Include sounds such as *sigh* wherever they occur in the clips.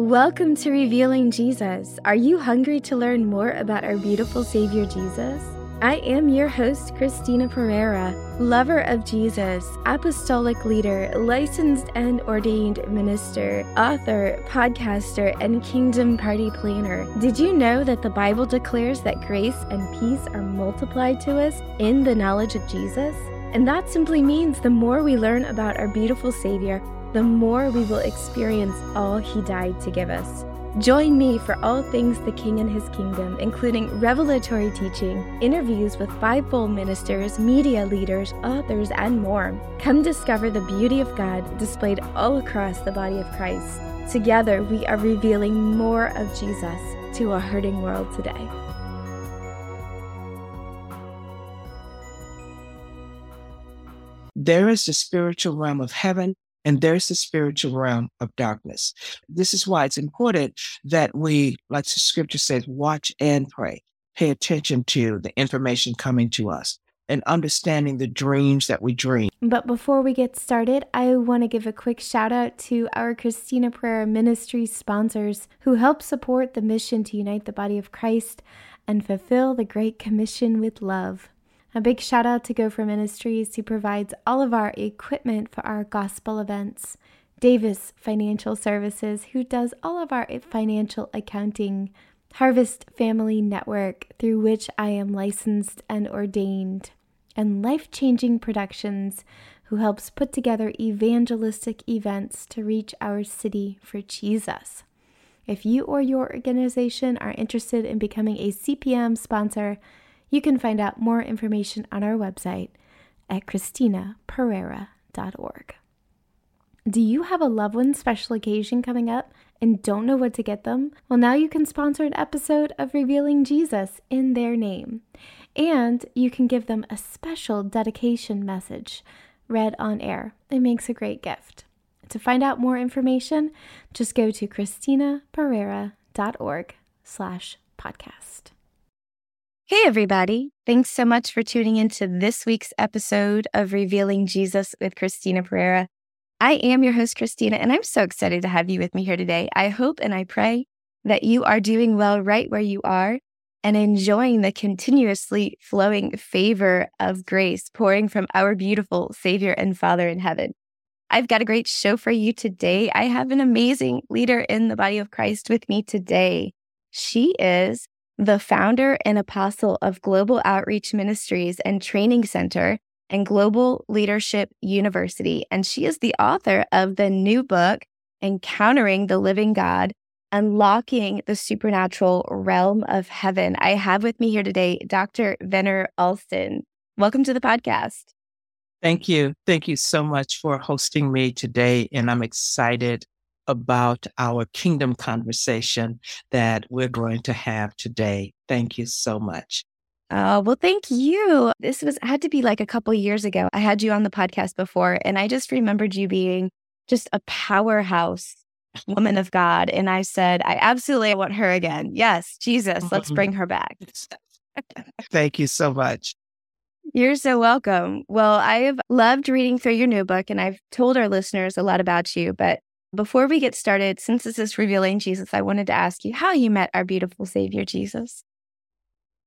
Welcome to Revealing Jesus. Are you hungry to learn more about our beautiful Savior Jesus? I am your host, Christina Perera, lover of Jesus, apostolic leader, licensed and ordained minister, author, podcaster, and kingdom party planner. Did you know that the Bible declares that grace and peace are multiplied to us in the knowledge of Jesus? And that simply means the more we learn about our beautiful Savior, the more we will experience all He died to give us. Join me for all things the King and His Kingdom, including revelatory teaching, interviews with fivefold ministers, media leaders, authors, and more. Come discover the beauty of God displayed all across the body of Christ. Together, we are revealing more of Jesus to a hurting world today. There is the spiritual realm of heaven and there's the spiritual realm of darkness. This is why it's important that we, like the scripture says, watch and pray. Pay attention to the information coming to us and understanding the dreams that we dream. But before we get started, I want to give a quick shout out to our Christina Perera Ministry sponsors who help support the mission to unite the body of Christ and fulfill the Great Commission with love. A big shout out to Gopher Ministries, who provides all of our equipment for our gospel events. Davis Financial Services, who does all of our financial accounting. Harvest Family Network, through which I am licensed and ordained. And Life Changing Productions, who helps put together evangelistic events to reach our city for Jesus. If you or your organization are interested in becoming a CPM sponsor, you can find out more information on our website at christinaperera.org. Do you have a loved one special occasion coming up and don't know what to get them? Well, now you can sponsor an episode of Revealing Jesus in their name. And you can give them a special dedication message read on air. It makes a great gift. To find out more information, just go to christinaperera.org slash podcast. Hey, everybody. Thanks so much for tuning into this week's episode of Revealing Jesus with Christina Perera. I am your host, Christina, and I'm so excited to have you with me here today. I hope and I pray that you are doing well right where you are and enjoying the continuously flowing favor of grace pouring from our beautiful Savior and Father in heaven. I've got a great show for you today. I have an amazing leader in the body of Christ with me today. She is the founder and apostle of Global Outreach Ministries and Training Center and Global Leadership University. And she is the author of the new book, Encountering the Living God Unlocking the Supernatural Realm of Heaven. I have with me here today Dr. Venner Alston. Welcome to the podcast. Thank you. Thank you so much for hosting me today. And I'm excited about our kingdom conversation that we're going to have today. Thank you so much. Oh, well, thank you. This was had to be like a couple years ago. I had you on the podcast before, and I just remembered you being just a powerhouse woman of God. And I said, I absolutely want her again. Yes, Jesus, let's mm-hmm. bring her back. thank you so much. You're so welcome. Well, I've loved reading through your new book, and I've told our listeners a lot about you, but before we get started, since this is revealing Jesus, I wanted to ask you how you met our beautiful Savior, Jesus.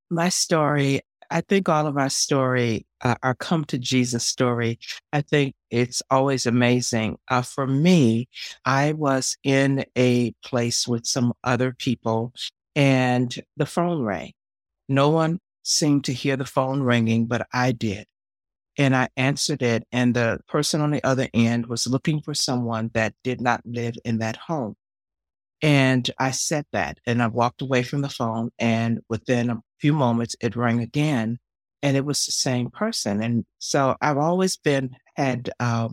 My story, I think all of our story, uh, our come to Jesus story, I think it's always amazing. Uh, for me, I was in a place with some other people and the phone rang. No one seemed to hear the phone ringing, but I did and I answered it. And the person on the other end was looking for someone that did not live in that home. And I said that and I walked away from the phone. And within a few moments, it rang again and it was the same person. And so I've always been, had uh,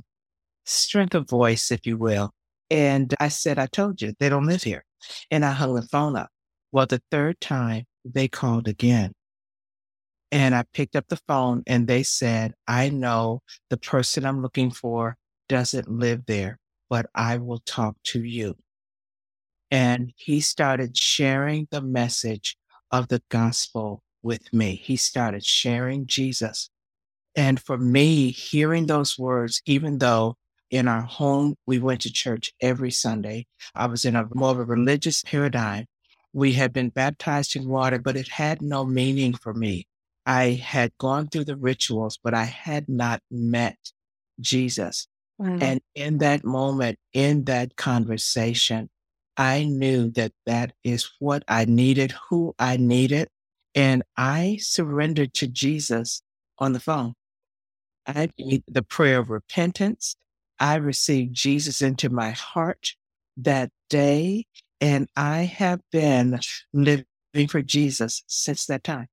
strength of voice, if you will. And I said, I told you they don't live here. And I hung the phone up. Well, the third time they called again and I picked up the phone and they said, I know the person I'm looking for doesn't live there, but I will talk to you. And he started sharing the message of the gospel with me. He started sharing Jesus. And for me, hearing those words, even though in our home. We went to church every Sunday. I was in a more of a religious paradigm. We had been baptized in water, but it had no meaning for me. I had gone through the rituals, but I had not met Jesus. Wow. And in that moment, in that conversation, I knew that that is what I needed, who I needed. And I surrendered to Jesus on the phone. I made the prayer of repentance. I received Jesus into my heart that day, and I have been living for Jesus since that time.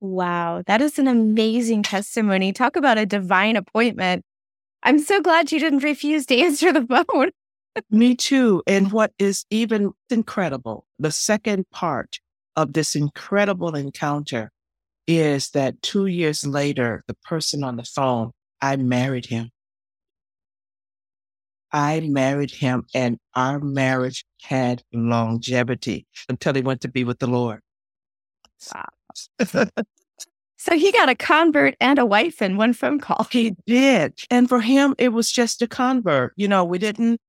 Wow, that is an amazing testimony. Talk about a divine appointment. I'm so glad you didn't refuse to answer the *laughs* phone. Me too. And what is even incredible, the second part of this incredible encounter is that two years later, the person on the phone, I married him. I married him and our marriage had longevity until he went to be with the Lord. Wow. *laughs* So he got a convert and a wife in one phone call. He did. And for him, it was just a convert. You know, we didn't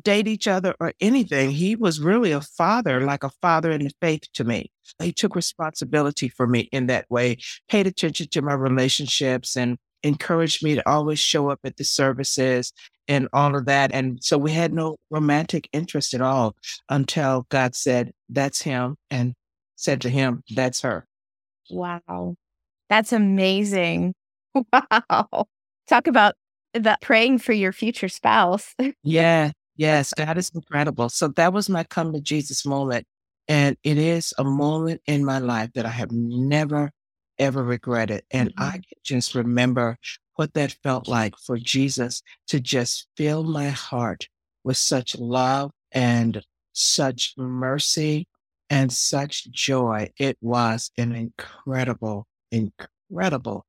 date each other or anything. He was really a father, like a father in the faith to me. He took responsibility for me in that way, paid attention to my relationships and encouraged me to always show up at the services and all of that. And so we had no romantic interest at all until God said, that's him and said to him, that's her. Wow. That's amazing. *laughs* Wow. Talk about the praying for your future spouse. *laughs* yeah. Yes. That is incredible. So that was my come to Jesus moment. And it is a moment in my life that I have never, ever regretted. And mm-hmm. I can just remember what that felt like for Jesus to just fill my heart with such love and such mercy and such joy. It was an incredible incredible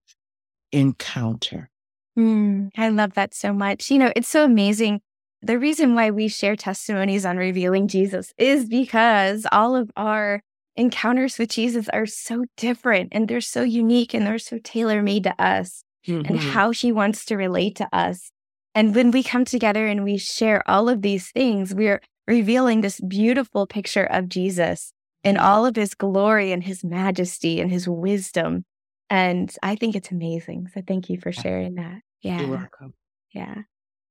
encounter. Mm, I love that so much. You know, it's so amazing. The reason why we share testimonies on revealing Jesus is because all of our encounters with Jesus are so different and they're so unique and they're so tailor made to us mm-hmm. and how he wants to relate to us. And when we come together and we share all of these things, we're revealing this beautiful picture of Jesus in all of his glory and his majesty and his wisdom. And I think it's amazing. So thank you for sharing that. Yeah. You're welcome. Yeah.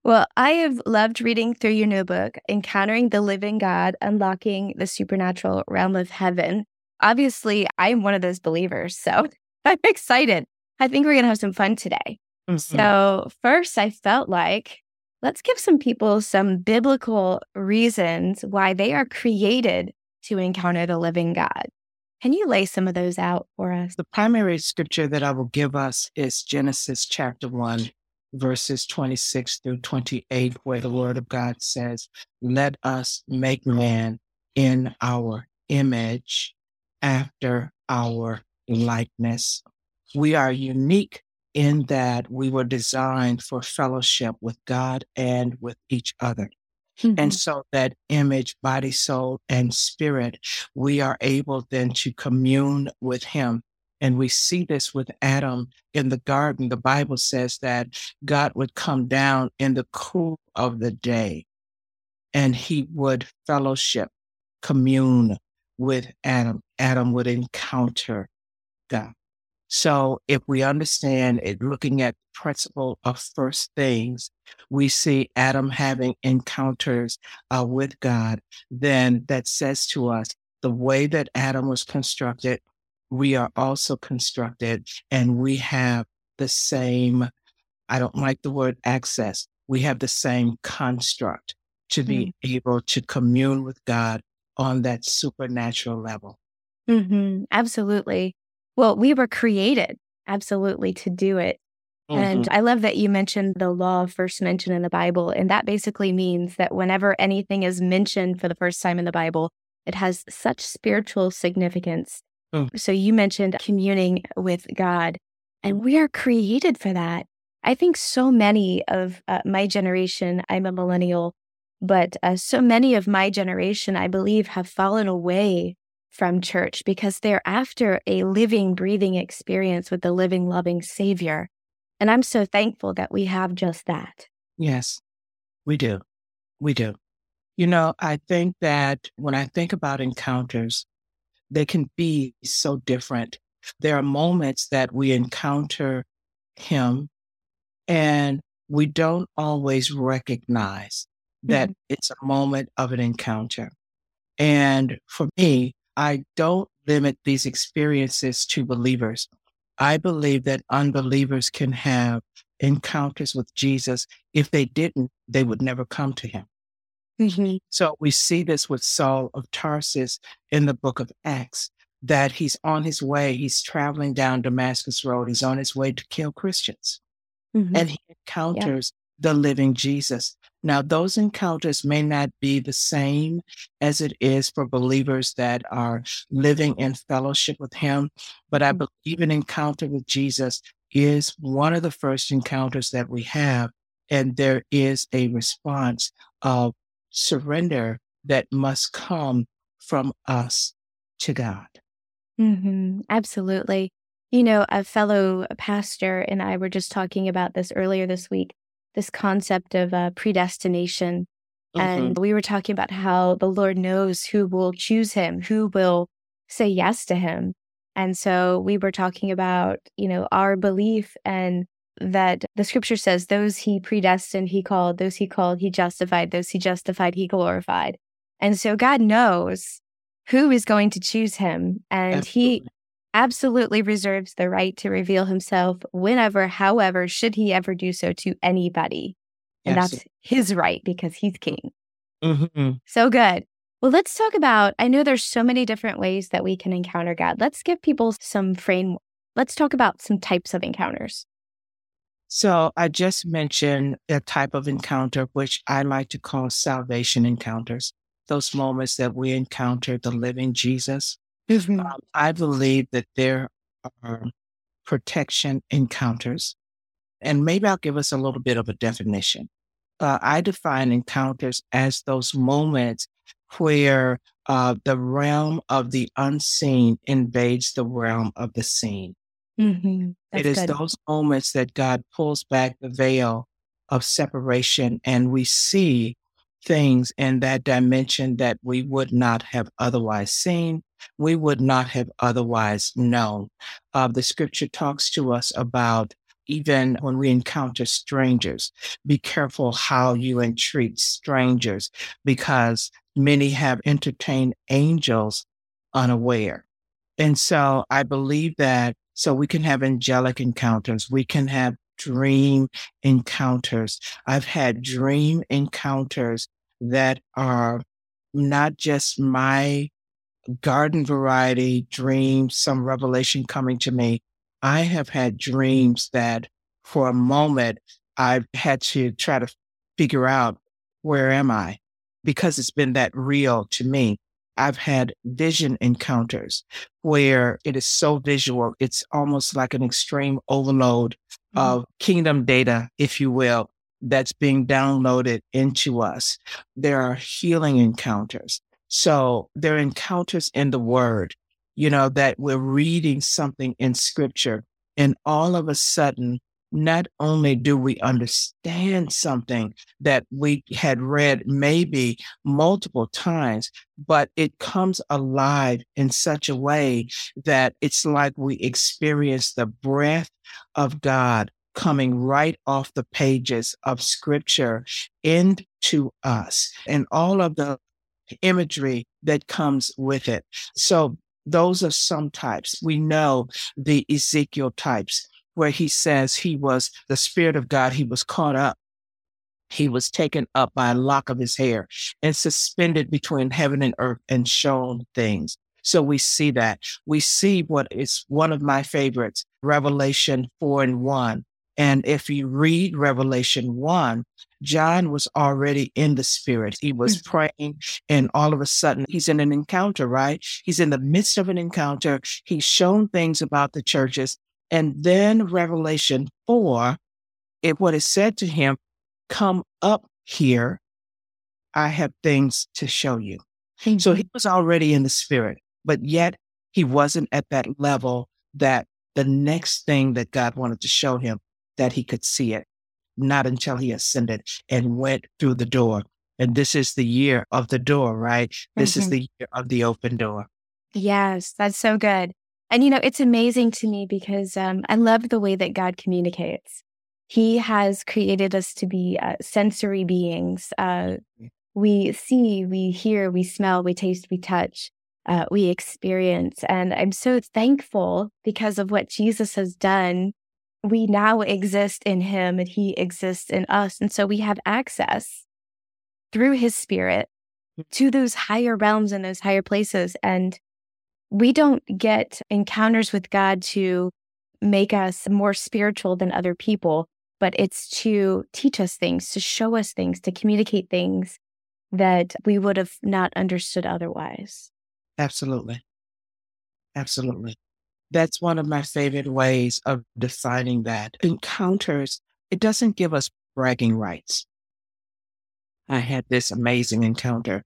Well, I have loved reading through your new book, Encountering the Living God, Unlocking the Supernatural Realm of Heaven. Obviously, I'm one of those believers. So *laughs* I'm excited. I think we're going to have some fun today. Mm-hmm. So, first, I felt like let's give some people some biblical reasons why they are created to encounter the living God. Can you lay some of those out for us? The primary scripture that I will give us is Genesis chapter 1, verses 26 through 28, where the word of God says, Let us make man in our image after our likeness. We are unique in that we were designed for fellowship with God and with each other. Mm-hmm. And so that image, body, soul, and spirit, we are able then to commune with him. And we see this with Adam in the garden. The Bible says that God would come down in the cool of the day and he would fellowship, commune with Adam. Adam would encounter God. So if we understand it, looking at the principle of first things, we see Adam having encounters uh, with God, then that says to us the way that Adam was constructed, we are also constructed and we have the same, I don't like the word access, we have the same construct to be mm. able to commune with God on that supernatural level. Mm-hmm. Absolutely. Well, we were created absolutely to do it. Mm-hmm. And I love that you mentioned the law first mentioned in the Bible. And that basically means that whenever anything is mentioned for the first time in the Bible, it has such spiritual significance. Oh. So you mentioned communing with God, and we are created for that. I think so many of uh, my generation, I'm a millennial, but uh, so many of my generation, I believe, have fallen away from church because they're after a living, breathing experience with the living, loving Savior. And I'm so thankful that we have just that. Yes. We do. We do. You know, I think that when I think about encounters, they can be so different. There are moments that we encounter him and we don't always recognize that mm-hmm. it's a moment of an encounter. And for me, I don't limit these experiences to believers. I believe that unbelievers can have encounters with Jesus. If they didn't, they would never come to him. Mm-hmm. So we see this with Saul of Tarsus in the book of Acts, that he's on his way, he's traveling down Damascus Road, he's on his way to kill Christians. Mm-hmm. And he encounters. The living Jesus. Now, those encounters may not be the same as it is for believers that are living in fellowship with him, but I mm-hmm. believe an encounter with Jesus is one of the first encounters that we have. And there is a response of surrender that must come from us to God. Mm-hmm. Absolutely. You know, a fellow pastor and I were just talking about this earlier this week this concept of uh, predestination. Mm-hmm. And we were talking about how the Lord knows who will choose him, who will say yes to him. And so we were talking about, you know, our belief and that the scripture says those he predestined, he called, those he called, he justified, those he justified, he glorified. And so God knows who is going to choose him. And Absolutely. he absolutely reserves the right to reveal himself whenever, however, should he ever do so to anybody. And Absolutely. that's his right because he's king. Mm-hmm. So good. Well, let's talk about. I know there's so many different ways that we can encounter God. Let's give people some frame. Let's talk about some types of encounters. So, I just mentioned a type of encounter, which I like to call salvation encounters. Those moments that we encounter the living Jesus. Mm-hmm. Um, I believe that there are protection encounters. And maybe I'll give us a little bit of a definition. Uh, I define encounters as those moments where uh, the realm of the unseen invades the realm of the seen. Mm-hmm. It is good. those moments that God pulls back the veil of separation and we see things in that dimension that we would not have otherwise seen we would not have otherwise known. Uh, the scripture talks to us about even when we encounter strangers, be careful how you entreat strangers because many have entertained angels unaware. And so I believe that so we can have angelic encounters. We can have dream encounters. I've had dream encounters that are not just my garden variety dreams, some revelation coming to me. I have had dreams that for a moment I've had to try to figure out where am I because it's been that real to me. I've had vision encounters where it is so visual. It's almost like an extreme overload mm-hmm. of kingdom data, if you will, that's being downloaded into us. There are healing encounters. So there are encounters in the word, you know, that we're reading something in scripture and all of a sudden, not only do we understand something that we had read maybe multiple times, but it comes alive in such a way that it's like we experience the breath of God coming right off the pages of scripture into us. And all of the imagery that comes with it. So those are some types. We know the Ezekiel types where he says he was the spirit of God. He was caught up. He was taken up by a lock of his hair and suspended between heaven and earth and shown things. So we see that. We see what is one of my favorites, Revelation 4 and 1, and if you read Revelation 1, John was already in the spirit. He was mm-hmm. praying, and all of a sudden, he's in an encounter, right? He's in the midst of an encounter. He's shown things about the churches. And then Revelation 4, it, what is said to him, Come up here. I have things to show you. Mm-hmm. So he was already in the spirit, but yet he wasn't at that level that the next thing that God wanted to show him that he could see it. Not until he ascended and went through the door. And this is the year of the door, right? This mm-hmm. is the year of the open door. Yes, that's so good. And, you know, it's amazing to me because um, I love the way that God communicates. He has created us to be uh, sensory beings. Uh, we see, we hear, we smell, we taste, we touch, uh, we experience. And I'm so thankful because of what Jesus has done. We now exist in him and he exists in us. And so we have access through his spirit mm. to those higher realms and those higher places. And we don't get encounters with God to make us more spiritual than other people, but it's to teach us things, to show us things, to communicate things that we would have not understood otherwise. Absolutely. Absolutely. That's one of my favorite ways of defining that. Encounters, it doesn't give us bragging rights. I had this amazing encounter.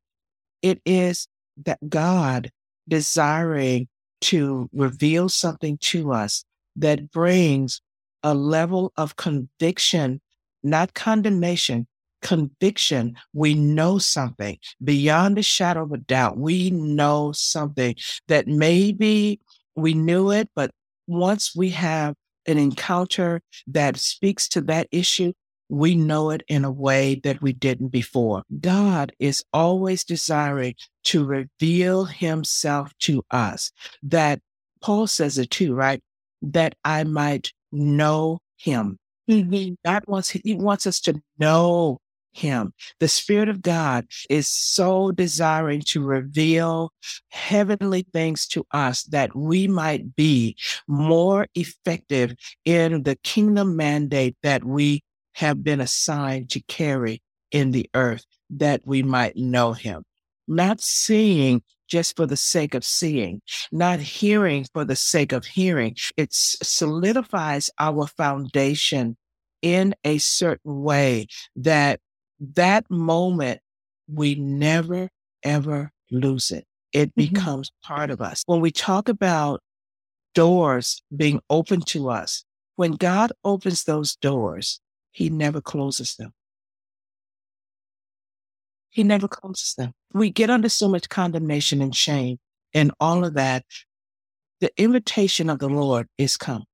It is that God desiring to reveal something to us that brings a level of conviction, not condemnation, conviction. We know something beyond a shadow of a doubt. We know something that maybe we knew it, but once we have an encounter that speaks to that issue, we know it in a way that we didn't before. God is always desiring to reveal himself to us. That Paul says it too, right? That I might know him. Mm-hmm. God wants, he wants us to know him. The Spirit of God is so desiring to reveal heavenly things to us that we might be more effective in the kingdom mandate that we have been assigned to carry in the earth that we might know him. Not seeing just for the sake of seeing, not hearing for the sake of hearing. It solidifies our foundation in a certain way that that moment we never ever lose it. It mm-hmm. becomes part of us. When we talk about doors being open to us, when God opens those doors, he never closes them. He never closes them. We get under so much condemnation and shame and all of that. The invitation of the Lord is come.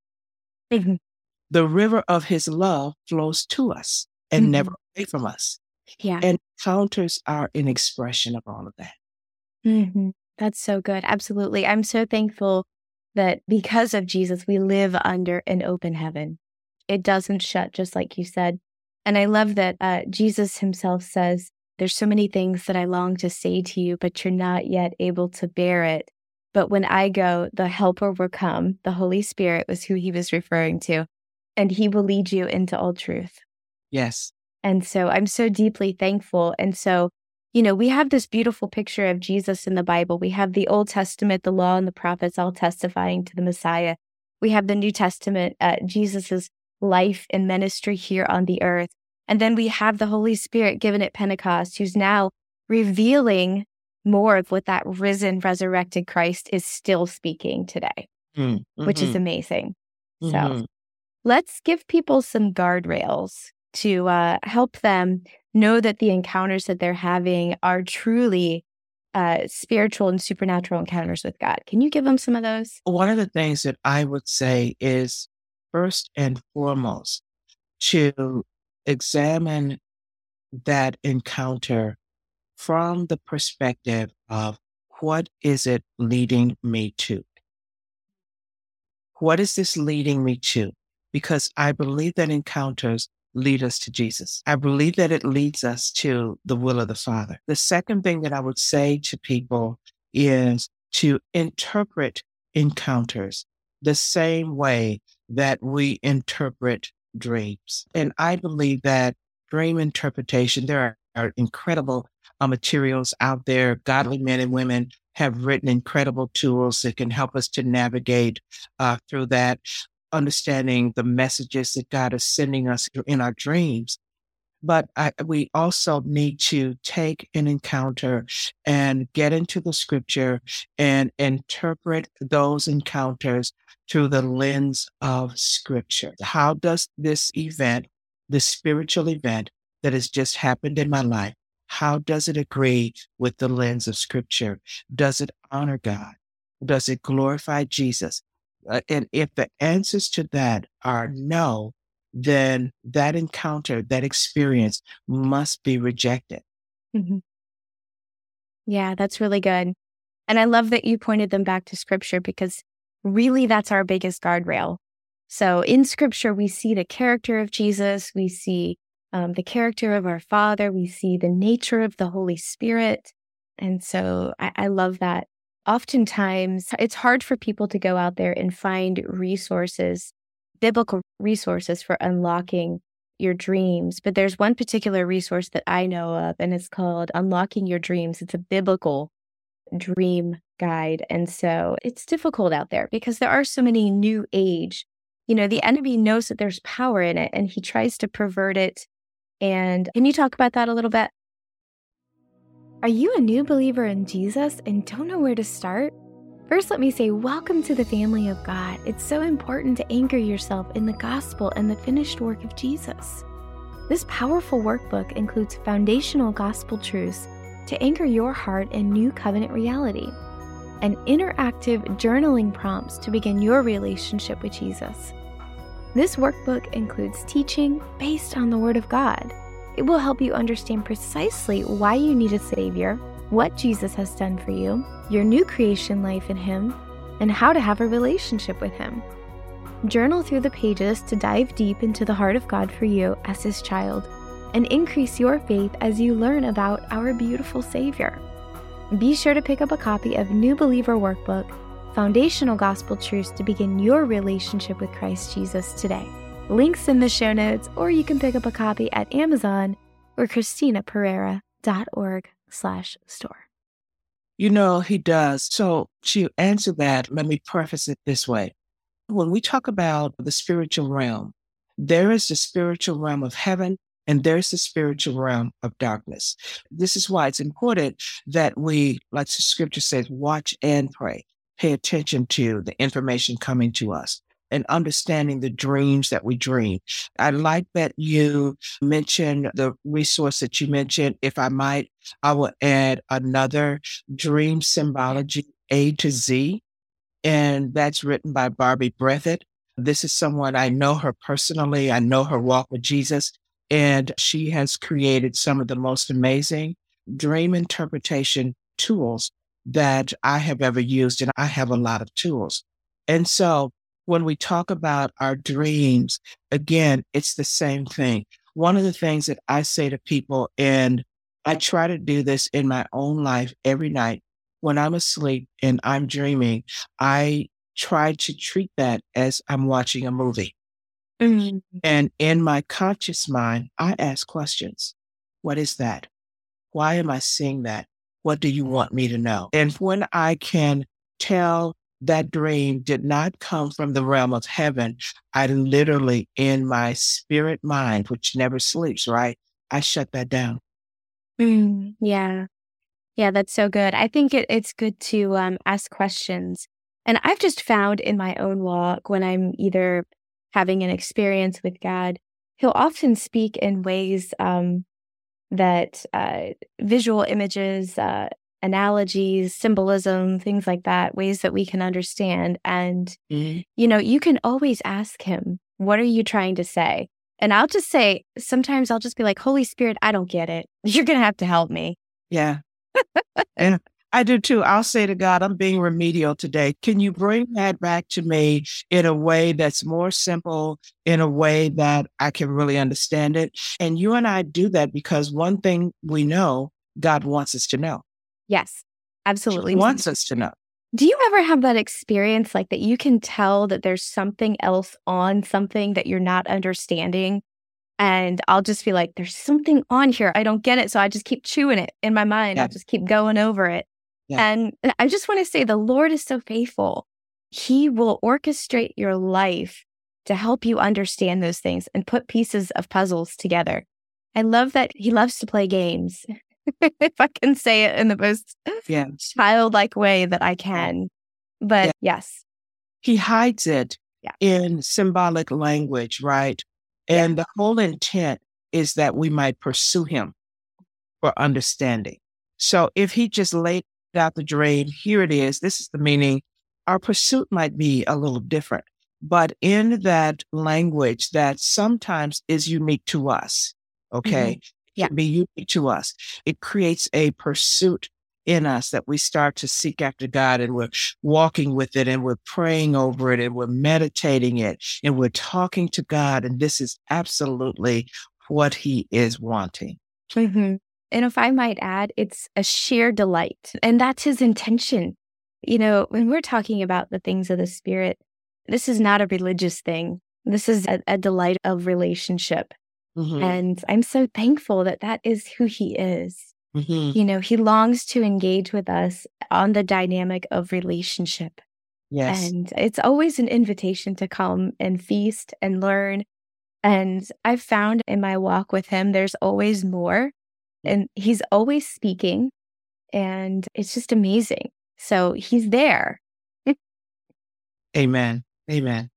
Mm-hmm. The river of his love flows to us and mm-hmm. never away from us. Yeah. And encounters are an expression of all of that. Mm-hmm. That's so good. Absolutely. I'm so thankful that because of Jesus, we live under an open heaven it doesn't shut, just like you said. And I love that uh, Jesus himself says, There's so many things that I long to say to you, but you're not yet able to bear it. But when I go, the helper will come. The Holy Spirit was who he was referring to, and he will lead you into all truth. Yes. And so I'm so deeply thankful. And so, you know, we have this beautiful picture of Jesus in the Bible. We have the Old Testament, the law, and the prophets all testifying to the Messiah. We have the New Testament, uh, Jesus's life and ministry here on the earth. And then we have the Holy Spirit given at Pentecost, who's now revealing more of what that risen, resurrected Christ is still speaking today, mm-hmm. which is mm-hmm. amazing. Mm-hmm. So let's give people some guardrails to uh, help them know that the encounters that they're having are truly uh, spiritual and supernatural encounters with God. Can you give them some of those? One of the things that I would say is first and foremost to examine that encounter from the perspective of what is it leading me to? What is this leading me to? Because I believe that encounters lead us to Jesus. I believe that it leads us to the will of the Father. The second thing that I would say to people is to interpret encounters the same way that we interpret dreams. And I believe that dream interpretation, there are, are incredible uh, materials out there. Godly men and women have written incredible tools that can help us to navigate uh, through that, understanding the messages that God is sending us in our dreams. But I, we also need to take an encounter and get into the scripture and interpret those encounters through the lens of scripture. How does this event the spiritual event that has just happened in my life, how does it agree with the lens of scripture? Does it honor God? Does it glorify Jesus? Uh, and if the answers to that are no, then that encounter, that experience must be rejected. Mm-hmm. Yeah, that's really good. And I love that you pointed them back to scripture because really that's our biggest guardrail. So in scripture, we see the character of Jesus, we see um, the character of our Father, we see the nature of the Holy Spirit. And so I, I love that. Oftentimes, it's hard for people to go out there and find resources, biblical resources for unlocking your dreams. But there's one particular resource that I know of, and it's called Unlocking Your Dreams. It's a biblical dream guide. And so it's difficult out there because there are so many new age. You know, the enemy knows that there's power in it and he tries to pervert it. And can you talk about that a little bit? Are you a new believer in Jesus and don't know where to start? First, let me say, welcome to the family of God. It's so important to anchor yourself in the gospel and the finished work of Jesus. This powerful workbook includes foundational gospel truths to anchor your heart in new covenant reality, and interactive journaling prompts to begin your relationship with Jesus. This workbook includes teaching based on the Word of God. It will help you understand precisely why you need a Savior, what Jesus has done for you, your new creation life in Him, and how to have a relationship with Him. Journal through the pages to dive deep into the heart of God for you as His child and increase your faith as you learn about our beautiful Savior. Be sure to pick up a copy of New Believer Workbook Foundational Gospel Truths to begin your relationship with Christ Jesus today. Links in the show notes, or you can pick up a copy at Amazon or ChristinaPerera.org slash store. You know, he does. So to answer that, let me preface it this way. When we talk about the spiritual realm, there is the spiritual realm of heaven and there's the spiritual realm of darkness. This is why it's important that we, like the scripture says, watch and pray, pay attention to the information coming to us and understanding the dreams that we dream. I like that you mentioned the resource that you mentioned. If I might, I will add another dream symbology A to Z. And that's written by Barbie Breathitt. This is someone I know her personally. I know her walk with Jesus. And she has created some of the most amazing dream interpretation tools that I have ever used. And I have a lot of tools. And so when we talk about our dreams, again, it's the same thing. One of the things that I say to people, and I try to do this in my own life every night when I'm asleep and I'm dreaming, I try to treat that as I'm watching a movie. Mm-hmm. And in my conscious mind, I ask questions. What is that? Why am I seeing that? What do you want me to know? And when I can tell that dream did not come from the realm of heaven, I literally, in my spirit mind, which never sleeps, right? I shut that down. Mm, yeah. Yeah, that's so good. I think it, it's good to um, ask questions. And I've just found in my own walk when I'm either having an experience with God, he'll often speak in ways um, that uh, visual images, uh, analogies, symbolism, things like that, ways that we can understand. And, mm-hmm. you know, you can always ask him, What are you trying to say? And I'll just say, sometimes I'll just be like, Holy Spirit, I don't get it. *laughs* You're going to have to help me. Yeah. *laughs* and I do too. I'll say to God, I'm being remedial today. Can you bring that back to me in a way that's more simple, in a way that I can really understand it? And you and I do that because one thing we know God wants us to know. Yes, absolutely. He wants us to know. Do you ever have that experience like that you can tell that there's something else on something that you're not understanding? And I'll just be like, there's something on here. I don't get it. So I just keep chewing it in my mind. Yeah. I'll just keep going over it. Yeah. And I just want to say the Lord is so faithful. He will orchestrate your life to help you understand those things and put pieces of puzzles together. I love that he loves to play games, *laughs* if I can say it in the most yeah. childlike way that I can. But yeah. yes. He hides it yeah. in symbolic language, right? And the whole intent is that we might pursue him for understanding. So if he just laid out the dream, here it is, this is the meaning, our pursuit might be a little different, but in that language that sometimes is unique to us, okay? Mhm. Yeah. Be unique to us. It creates a pursuit in us that we start to seek after God and we're walking with it and we're praying over it and we're meditating it and we're talking to God. And this is absolutely what he is wanting. Mhm. And if I might add, it's a sheer delight. And that's his intention. You know, when we're talking about the things of the Spirit, this is not a religious thing. This is a, a delight of relationship. Mhm. And I'm so thankful that that is who he is. Mhm. You know, he longs to engage with us on the dynamic of relationship. Yes. And it's always an invitation to come and feast and learn. And I've found in my walk with him, there's always more. And he's always speaking. And it's just amazing. So he's there. *laughs* Amen. Amen.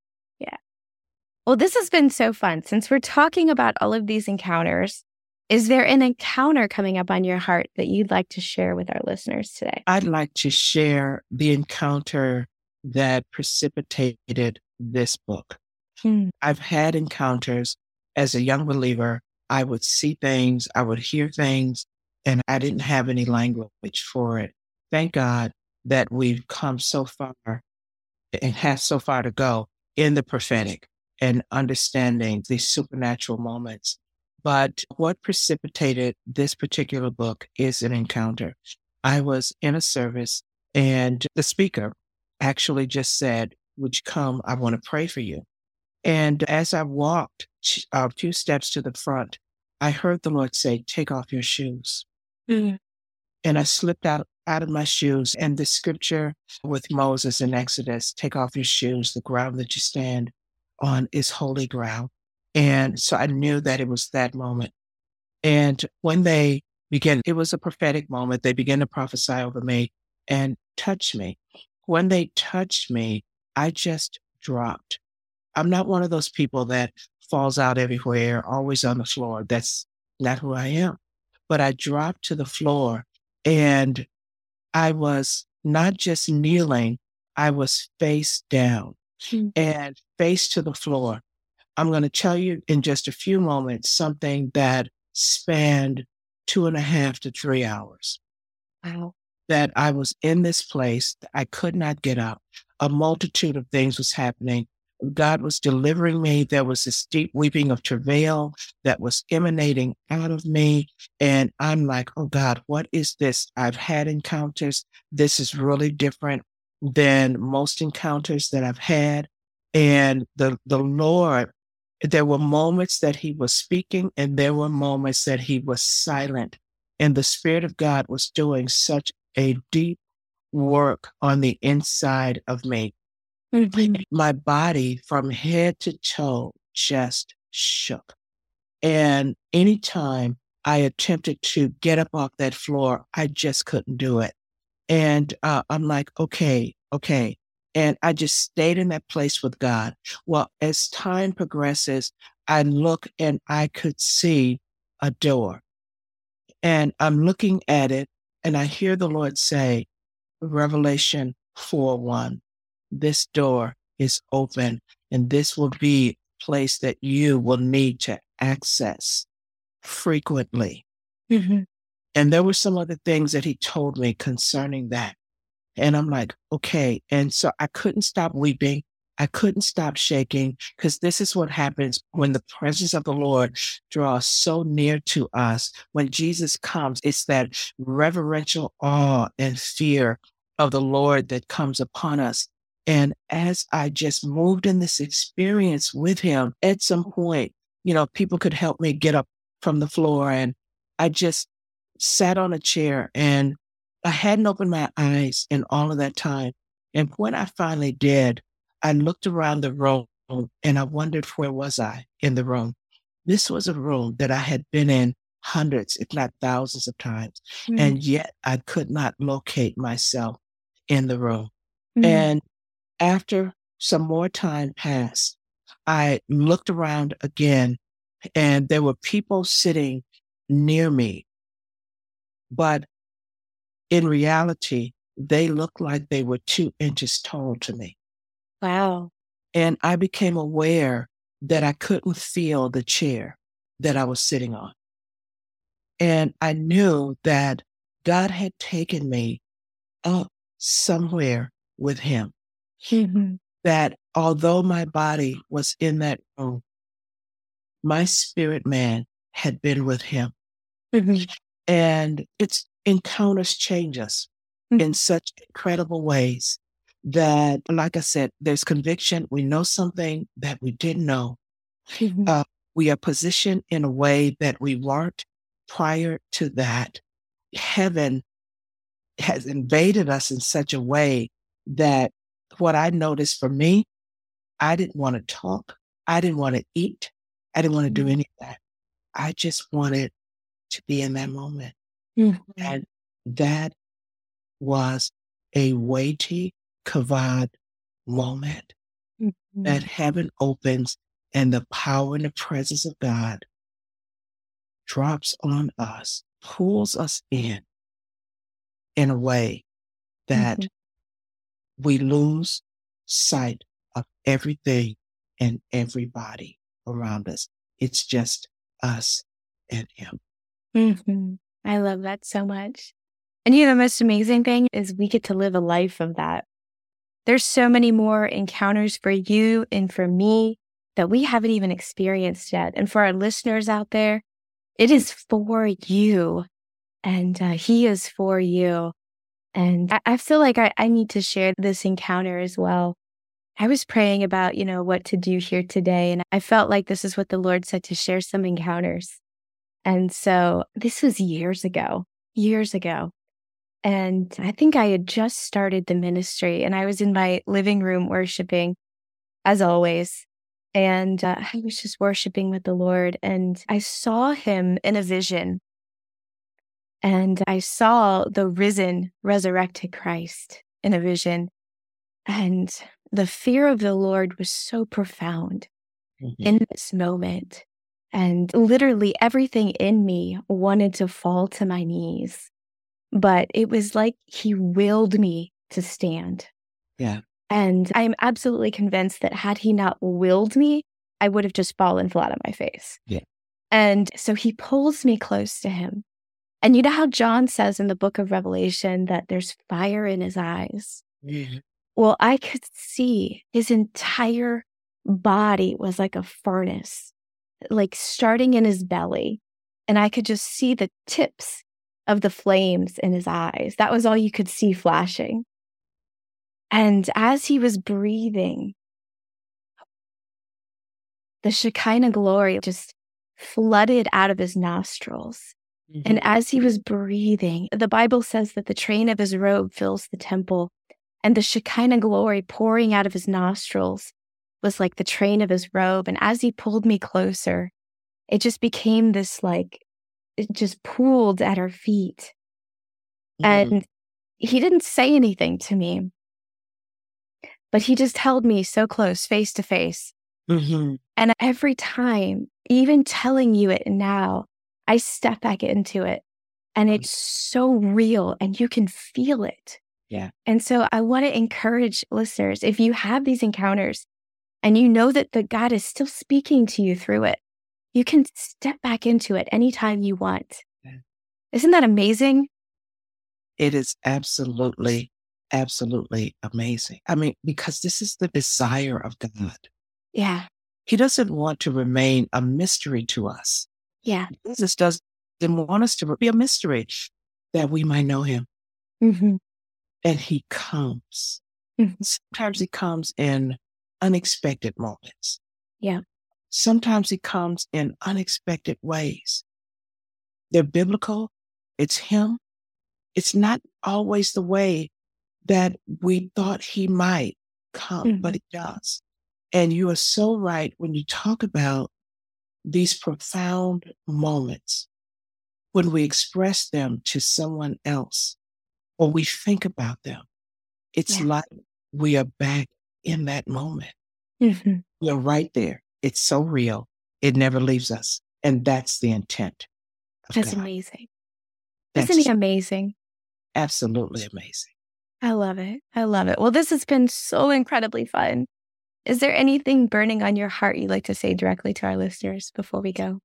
Well, this has been so fun. Since we're talking about all of these encounters, is there an encounter coming up on your heart that you'd like to share with our listeners today? I'd like to share the encounter that precipitated this book. Hmm. I've had encounters as a young believer. I would see things, I would hear things, and I didn't have any language for it. Thank God that we've come so far and have so far to go in the prophetic and understanding these supernatural moments. But what precipitated this particular book is an encounter. I was in a service and the speaker actually just said, Would you come? I want to pray for you. And as I walked a few steps to the front, I heard the Lord say, Take off your shoes. Mm. And I slipped out, out of my shoes. And the scripture with Moses in Exodus, take off your shoes, the ground that you stand on is holy ground. And so I knew that it was that moment. And when they began, it was a prophetic moment. They began to prophesy over me and touch me. When they touched me, I just dropped. I'm not one of those people that falls out everywhere, always on the floor. That's not who I am. But I dropped to the floor and I was not just kneeling, I was face down Hmm. and face to the floor. I'm going to tell you in just a few moments something that spanned two and a half to three hours. Wow. That I was in this place, I could not get up. A multitude of things was happening. God was delivering me. There was this deep weeping of travail that was emanating out of me. And I'm like, oh God, what is this? I've had encounters. This is really different than most encounters that I've had. And the, the Lord, there were moments that he was speaking and there were moments that he was silent. And the Spirit of God was doing such a deep work on the inside of me. Mhm. My body from head to toe just shook. And anytime I attempted to get up off that floor, I just couldn't do it. And uh, I'm like, okay, okay. And I just stayed in that place with God. Well, as time progresses, I look and I could see a door. And I'm looking at it and I hear the Lord say, Revelation 4 1, this door is open and this will be a place that you will need to access frequently. Mhm. And there were some other things that he told me concerning that. And I'm like, okay. And so I couldn't stop weeping. I couldn't stop shaking because this is what happens when the presence of the Lord draws so near to us. When Jesus comes, it's that reverential awe and fear of the Lord that comes upon us. And as I just moved in this experience with him, at some point, you know, people could help me get up from the floor. And I just sat on a chair and I hadn't opened my eyes in all of that time. And when I finally did, I looked around the room and I wondered where was I in the room. This was a room that I had been in hundreds, if not thousands of times. Mhm. And yet I could not locate myself in the room. Mhm. And after some more time passed, I looked around again and there were people sitting near me. But in reality, they looked like they were two inches tall to me. Wow. And I became aware that I couldn't feel the chair that I was sitting on. And I knew that God had taken me up somewhere with Him. Mm-hmm. That although my body was in that room, my spirit man had been with Him. Mm-hmm. And its encounters change us Mhm. in such incredible ways that, like I said, there's conviction. We know something that we didn't know. Mhm. Uh, we are positioned in a way that we weren't prior to that. Heaven has invaded us in such a way that what I noticed for me, I didn't want to talk. I didn't want to eat. I didn't want to do any of that. I just wanted to be in that moment. Mhm. And that was a weighty kavod moment Mhm. that heaven opens and the power and the presence of God drops on us, pulls us in in a way that Mhm. we lose sight of everything and everybody around us. It's just us and Him. Mhm. I love that so much. And you know, the most amazing thing is we get to live a life of that. There's so many more encounters for you and for me that we haven't even experienced yet. And for our listeners out there, it is for you and uh, he is for you. And I, I feel like I, I need to share this encounter as well. I was praying about, you know, what to do here today. And I felt like this is what the Lord said to share some encounters. And so this was years ago, years ago. And I think I had just started the ministry and I was in my living room worshiping as always. And uh, I was just worshiping with the Lord and I saw him in a vision. And I saw the risen, resurrected Christ in a vision. And the fear of the Lord was so profound in this moment. And literally everything in me wanted to fall to my knees. But it was like he willed me to stand. Yeah. And I'm absolutely convinced that had he not willed me, I would have just fallen flat on my face. Yeah. And so he pulls me close to him. And you know how John says in the book of Revelation that there's fire in his eyes? Well, I could see his entire body was like a furnace, like starting in his belly. And I could just see the tips of the flames in his eyes. That was all you could see flashing. And as he was breathing, the Shekinah glory just flooded out of his nostrils. Mm-hmm. And as he was breathing, the Bible says that the train of his robe fills the temple, and the Shekinah glory pouring out of his nostrils was like the train of his robe. And as he pulled me closer, it just became this like, it just pooled at our feet. Mhm. And he didn't say anything to me, but he just held me so close, face to face. Mhm. And every time, even telling you it now, I step back into it and it's so real and you can feel it. Yeah. And so I want to encourage listeners if you have these encounters and you know that the God is still speaking to you through it, you can step back into it anytime you want. Yeah. Isn't that amazing? It is absolutely, absolutely amazing. I mean, because this is the desire of God. Yeah. He doesn't want to remain a mystery to us. Yeah. Jesus doesn't want us to be a mystery that we might know him. hmm And he comes. Mhm. Sometimes he comes in unexpected moments. Yeah. Sometimes he comes in unexpected ways. They're biblical. It's him. It's not always the way that we thought he might come, but mm-hmm. he does. And you are so right when you talk about these profound moments when we express them to someone else or we think about them. It's Yeah. like we are back in that moment. hmm You're right there. It's so real. It never leaves us. And that's the intent. That's God. amazing. That's Isn't he amazing? Absolutely amazing. I love it. I love it. Well, this has been so incredibly fun. Is there anything burning on your heart you'd like to say directly to our listeners before we go?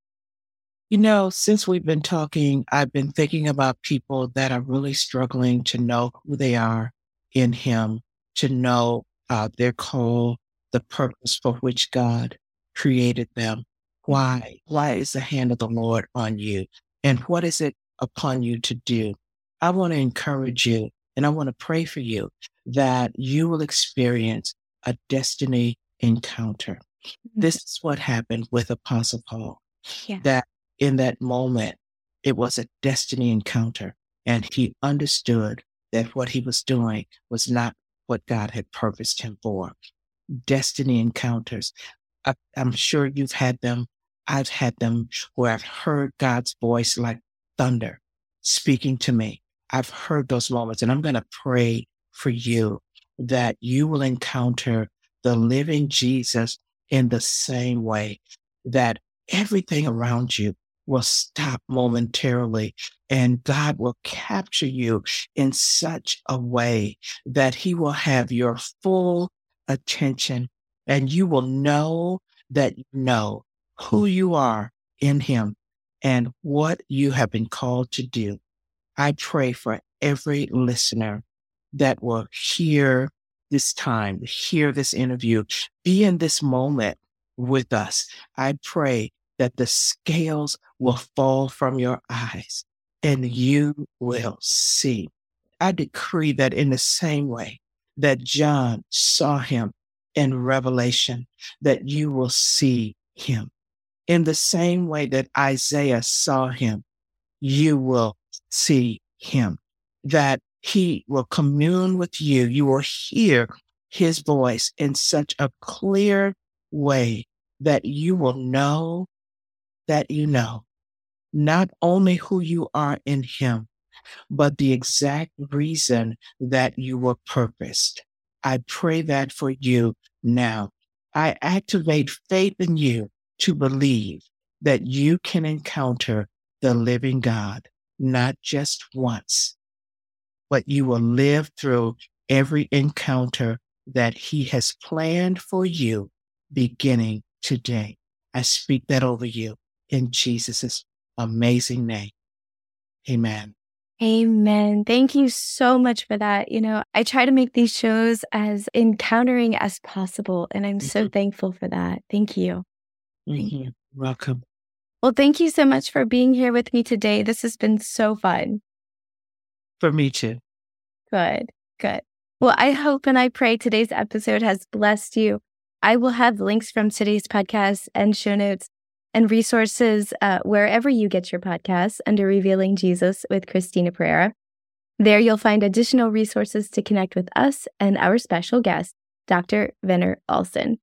You know, since we've been talking, I've been thinking about people that are really struggling to know who they are in Him, to know uh, their called the purpose for which God created them. Why? Why is the hand of the Lord on you? And what is it upon you to do? I want to encourage you and I want to pray for you that you will experience a destiny encounter. Mm-hmm. This is what happened with Apostle Paul. Yeah. That in that moment, it was a destiny encounter. And he understood that what he was doing was not what God had purposed him for. Destiny encounters. I, I'm sure you've had them. I've had them where I've heard God's voice like thunder speaking to me. I've heard those moments and I'm going to pray for you that you will encounter the living Jesus in the same way that everything around you will stop momentarily and God will capture you in such a way that he will have your full attention and you will know that you know who you are in him and what you have been called to do. I pray for every listener that will hear this time, hear this interview, be in this moment with us. I pray that the scales will fall from your eyes and you will see. I decree that in the same way that John saw him in Revelation, that you will see him. In the same way that Isaiah saw him, you will see him. That he will commune with you. You will hear his voice in such a clear way that you will know that you know not only who you are in him, but the exact reason that you were purposed. I pray that for you now. I activate faith in you to believe that you can encounter the living God, not just once, but you will live through every encounter that he has planned for you beginning today. I speak that over you in Jesus' amazing name. Amen. Amen. Thank you so much for that. You know, I try to make these shows as encountering as possible, and I'm so mm-hmm. thankful for that. Thank you. Thank mm-hmm. you. Welcome. Well, thank you so much for being here with me today. This has been so fun for me too. Good, good. Well, I hope and I pray today's episode has blessed you. I will have links from today's podcast and show notes and resources uh, wherever you get your podcasts under Revealing Jesus with Christina Perera. There you'll find additional resources to connect with us and our special guest, Dr. Venner Alston.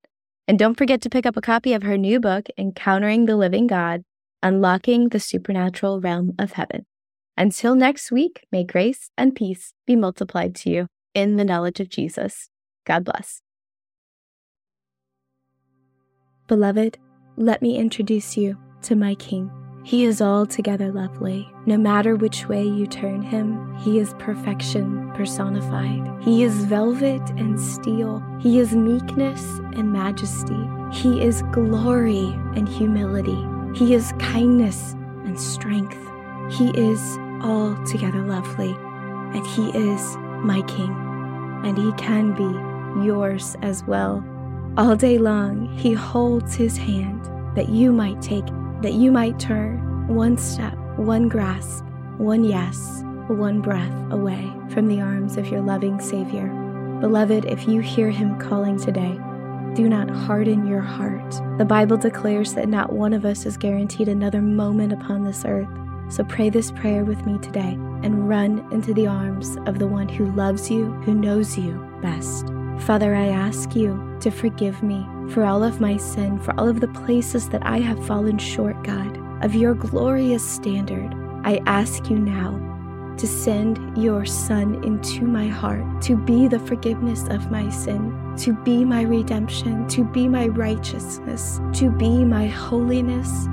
And don't forget to pick up a copy of her new book, Encountering the Living God Unlocking the Supernatural Realm of Heaven. Until next week, may grace and peace be multiplied to you in the knowledge of Jesus. God bless. Beloved, let me introduce you to my King. He is altogether lovely. No matter which way you turn him, he is perfection personified. He is velvet and steel. He is meekness and majesty. He is glory and humility. He is kindness and strength. He is altogether lovely, and He is my King, and He can be yours as well. All day long, He holds His hand that you might take, that you might turn one step, one grasp, one yes, one breath away from the arms of your loving Savior. Beloved, if you hear Him calling today, do not harden your heart. The Bible declares that not one of us is guaranteed another moment upon this earth. So pray this prayer with me today and run into the arms of the one who loves you, who knows you best. Father, I ask you to forgive me for all of my sin, for all of the places that I have fallen short, God, of your glorious standard. I ask you now to send your Son into my heart, to be the forgiveness of my sin, to be my redemption, to be my righteousness, to be my holiness,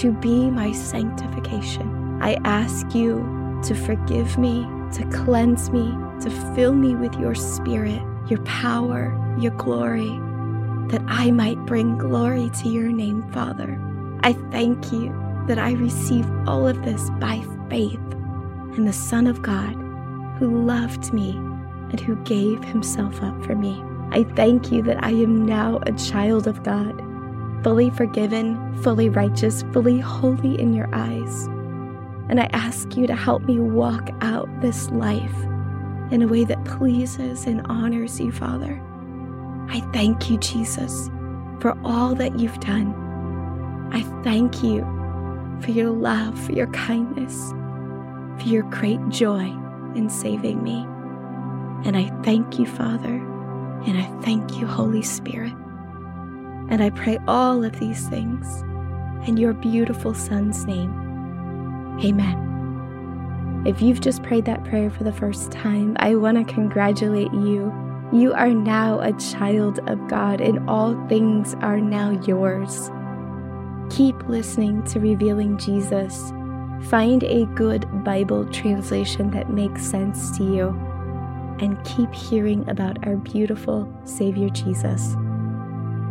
to be my sanctification. I ask you to forgive me, to cleanse me, to fill me with your spirit, your power, your glory, that I might bring glory to your name, Father. I thank you that I receive all of this by faith in the Son of God who loved me and who gave himself up for me. I thank you that I am now a child of God, fully forgiven, fully righteous, fully holy in your eyes. And I ask you to help me walk out this life in a way that pleases and honors you, Father. I thank you, Jesus, for all that you've done. I thank you for your love, for your kindness, for your great joy in saving me. And I thank you, Father, and I thank you, Holy Spirit. And I pray all of these things in your beautiful Son's name. Amen. If you've just prayed that prayer for the first time, I want to congratulate you. You are now a child of God, and all things are now yours. Keep listening to Revealing Jesus. Find a good Bible translation that makes sense to you, and keep hearing about our beautiful Savior Jesus.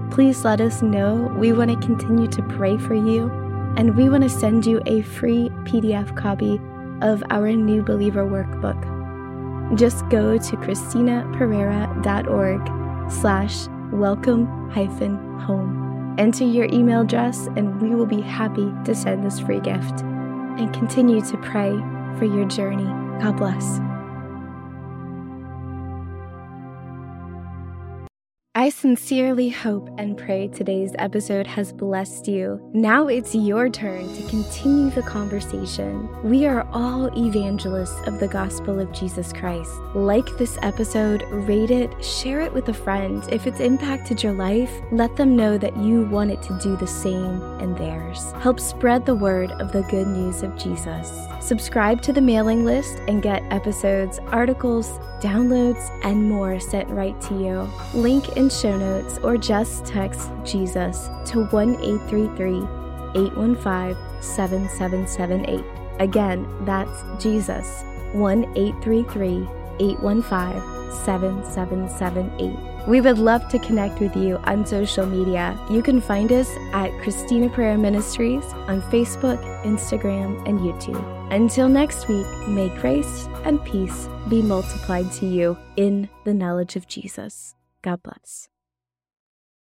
Please let us know. We want to continue to pray for you, and we want to send you a free PDF copy of our New Believer Workbook. Just go to christinaperera.org slash welcome hyphen home. Enter your email address, and we will be happy to send this free gift. And continue to pray for your journey. God bless. Sincerely hope and pray today's episode has blessed you. Now it's your turn to continue the conversation. We are all evangelists of the gospel of Jesus Christ. Like this episode, rate it, share it with a friend. If it's impacted your life, let them know that you want it to do the same in theirs. Help spread the word of the good news of Jesus. Subscribe to the mailing list and get episodes, articles, downloads, and more sent right to you. Link in show notes or just text Jesus to 1 833 815 7778. Again, that's Jesus 1 833 815 7778. We would love to connect with you on social media. You can find us at Christina Perera Ministries on Facebook, Instagram, and YouTube. Until next week, may grace and peace be multiplied to you in the knowledge of Jesus. God bless.